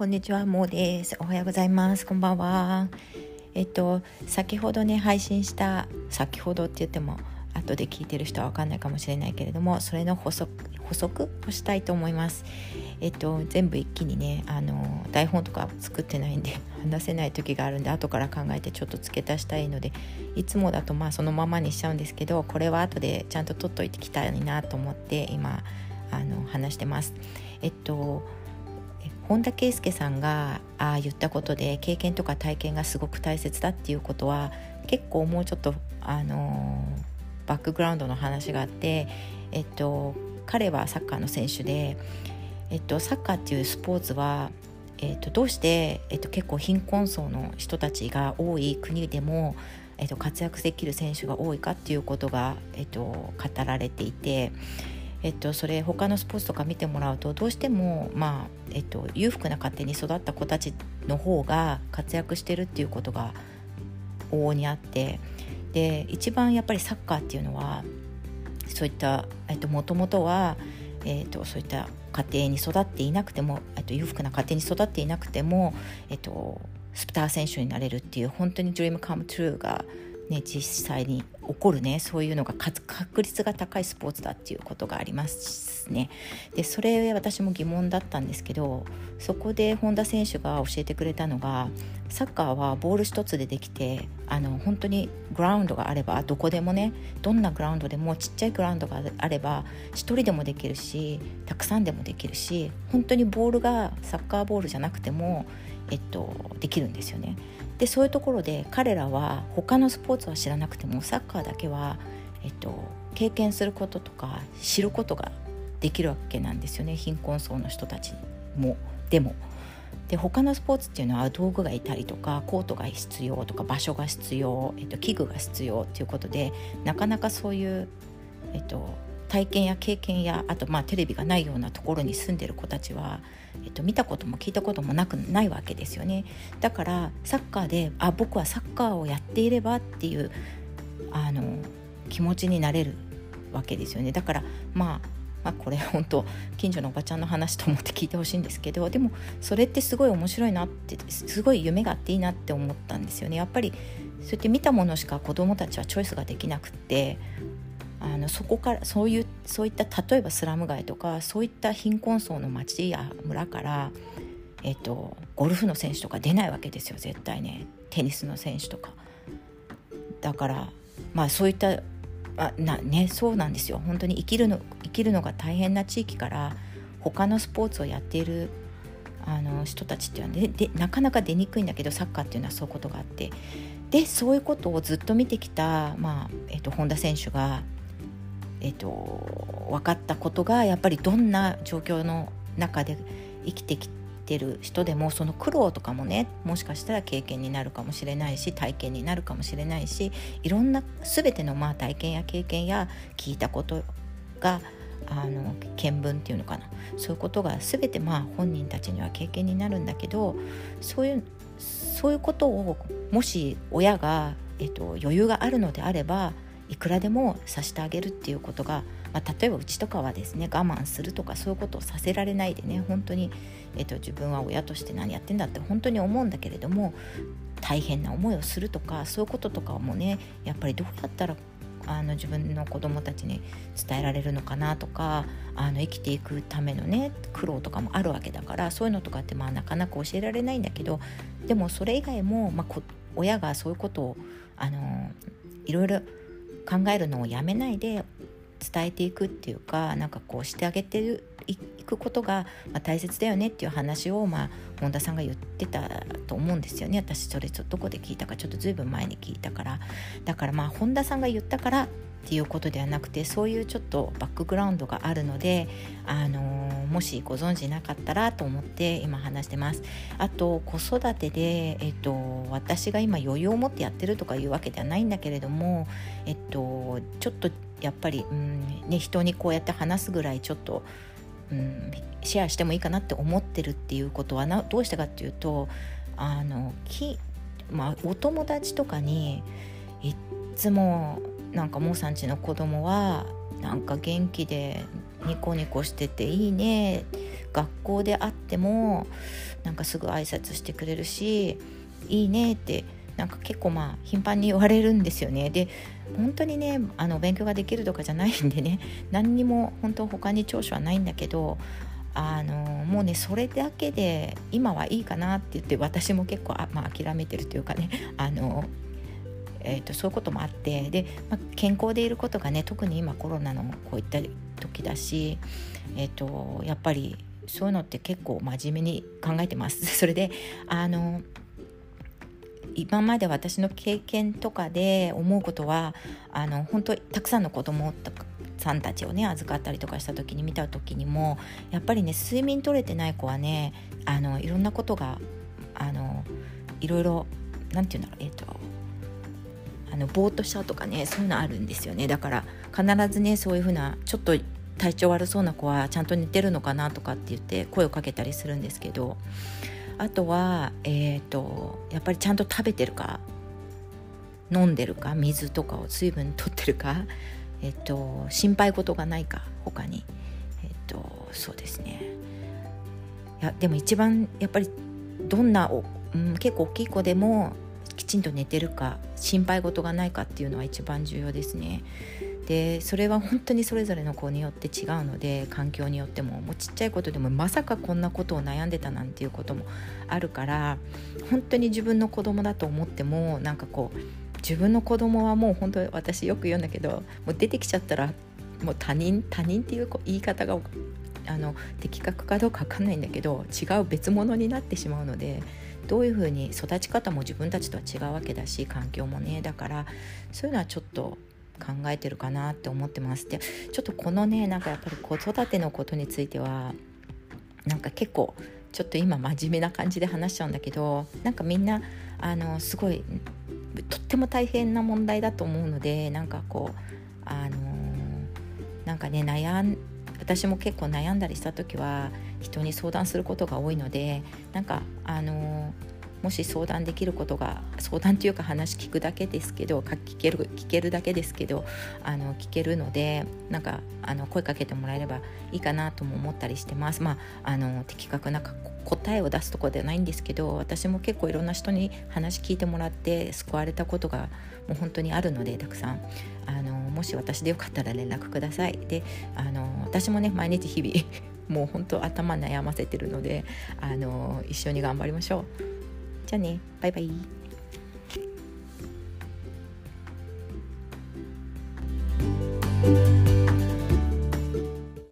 こんにちは、もうです。おはようございます。こんばんは。えっと、先ほどね、配信した、先ほどって言っても、後で聞いてる人は分かんないかもしれないけれども、それの補足補足をしたいと思います。えっと、全部一気にね、あの台本とか作ってないんで、話せない時があるんで、後から考えてちょっと付け足したいので、いつもだとまあそのままにしちゃうんですけど、これは後でちゃんと取っといてきたいなと思って、今、あの話してます。えっと本田圭佑さんがあ言ったことで経験とか体験がすごく大切だっていうことは結構もうちょっとあのバックグラウンドの話があって、えっと、彼はサッカーの選手で、えっと、サッカーっていうスポーツは、えっと、どうして、えっと、結構貧困層の人たちが多い国でも、えっと、活躍できる選手が多いかっていうことが、えっと、語られていて。えっと、それ他のスポーツとか見てもらうとどうしても、まあえっと、裕福な家庭に育った子たちの方が活躍してるっていうことが往々にあってで一番やっぱりサッカーっていうのはそういったもともとは、えっと、そういった家庭に育っていなくても、えっと、裕福な家庭に育っていなくても、えっと、スター選手になれるっていう本当に Dream Come True がね、実際に起こるねそういうのが確率が高いスポーツだっていうことがありますね。でそれ私も疑問だったんですけどそこで本田選手が教えてくれたのがサッカーはボール一つでできてあの本当にグラウンドがあればどこでもねどんなグラウンドでもちっちゃいグラウンドがあれば1人でもできるしたくさんでもできるし本当にボールがサッカーボールじゃなくても、えっと、できるんですよね。でそういうところで彼らは他のスポーツは知らなくてもサッカーだけは、えっと、経験することとか知ることができるわけなんですよね貧困層の人たちもでも。で他のスポーツっていうのは道具がいたりとかコートが必要とか場所が必要、えっと、器具が必要っていうことでなかなかそういう、えっと、体験や経験やあとまあテレビがないようなところに住んでる子たちは、えっと、見たことも聞いたこともなくないわけですよね。だからサッカーであ僕はサッカーをやっていればっていうあの気持ちになれるわけですよね。だからまあまあ、これ本当近所のおばちゃんの話と思って聞いてほしいんですけどでもそれってすごい面白いなってすごい夢があっていいなって思ったんですよね。やっぱりそうやって見たものしか子どもたちはチョイスができなくってあのそこからそういうそういった例えばスラム街とかそういった貧困層の町や村から、えっと、ゴルフの選手とか出ないわけですよ絶対ね。テニスの選手とか。だからまあそういったあなねそうなんですよ。本当に生きるの生きるのが大変な地域から他のスポーツをやっているあの人たちっていうのは、でなかなか出にくいんだけどサッカーっていうのはそういうことがあって。でそういうことをずっと見てきた、まあえっと、本田選手がえーと、分かったことがやっぱりどんな状況の中で生きてきてる人でもその苦労とかもねもしかしたら経験になるかもしれないし体験になるかもしれないしいろんな全てのまあ体験や経験や聞いたことがあの見聞っていうのかな。そういうことが全てまあ本人たちには経験になるんだけどそういうそういうことをもし親が、えっと、余裕があるのであればいくらでもさしてあげるっていうことが、まあ、例えばうちとかはですね我慢するとかそういうことをさせられないでね本当に、えーと、自分は親として何やってんだって本当に思うんだけれども大変な思いをするとかそういうこととかもねやっぱりどうやったらあの自分の子供たちに伝えられるのかなとかあの生きていくためのね苦労とかもあるわけだからそういうのとかってまあなかなか教えられないんだけどでもそれ以外も、まあ、親がそういうことをあのいろいろ考えるのをやめないで伝えていくっていうかなんかこうしてあげてるいくことが、大切だよねっていう話を、まあ、本田さんが言ってたと思うんですよね。私それちょっとどこで聞いたかちょっとずいぶん前に聞いたから。だからまあ本田さんが言ったからっていうことではなくてそういうちょっとバックグラウンドがあるので、あのー、もしご存知なかったらと思って今話してます。あと子育てで、えっと、私が今余裕を持ってやってるとかいうわけではないんだけれども、えっと、ちょっとやっぱり、うんね、人にこうやって話すぐらいちょっと、うん、シェアしてもいいかなって思ってるっていうことはなどうしてかっていうとあのき、まあ、お友達とかにいっつもなんかモーさんちの子供はなんか元気でニコニコしてていいね学校であってもなんかすぐ挨拶してくれるしいいねってなんか結構まあ頻繁に言われるんですよね。で本当にねあの勉強ができるとかじゃないんでね何にも本当他に長所はないんだけどあのもうねそれだけで今はいいかなって言って私も結構あ、まあ、諦めてるというかねあの、えーと、そういうこともあってで、まあ、健康でいることがね特に今コロナのこういった時だし、えーとやっぱりそういうのって結構真面目に考えてます。それであの今まで私の経験とかで思うことはあの本当たくさんの子供さんたちをね預かったりとかした時に見た時にもやっぱりね睡眠取れてない子はねあのいろんなことがあのいろいろなんて言うんだろうえっ、ー、とあのぼーっとしちゃうとかねそういうのあるんですよね。だから必ずねそういうふうなちょっと体調悪そうな子はちゃんと寝てるのかなとかって言って声をかけたりするんですけどあとは、えーと、やっぱりちゃんと食べてるか飲んでるか水とかを水分とってるか、えーと、心配事がないか他に、えーと、そうですね。いやでも一番やっぱりどんなお、うん、結構大きい子でもちんと寝てるか心配事がないかっていうのは一番重要ですね。でそれは本当にそれぞれの子によって違うので環境によってももうちっちゃいことでもまさかこんなことを悩んでたなんていうこともあるから本当に自分の子供だと思ってもなんかこう自分の子供はもう本当私よく言うんだけどもう出てきちゃったらもう他人他人っていう言い方があの的確かどうか分かんないんだけど違う別物になってしまうのでどういうふうに育ち方も自分たちとは違うわけだし環境もねだからそういうのはちょっと考えてるかなって思ってます。でちょっとこのねなんかやっぱり子育てのことについてはなんか結構ちょっと今真面目な感じで話しちゃうんだけどなんかみんなあのすごいとっても大変な問題だと思うのでなんかこうあのなんかね悩ん私も結構悩んだりした時は人に相談することが多いのでなんかあのもし相談できることが相談というか話聞くだけですけど聞ける聞けるだけですけどあの聞けるのでなんかあの声かけてもらえればいいかなとも思ったりしてます。まあ、あの的確な答えを出すとこではないんですけど私も結構いろんな人に話聞いてもらって救われたことがもう本当にあるのでたくさんあのもし私でよかったら連絡くださいであの私もね毎日日々 もう本当頭悩ませてるのであの一緒に頑張りましょう。じゃあねバイバイ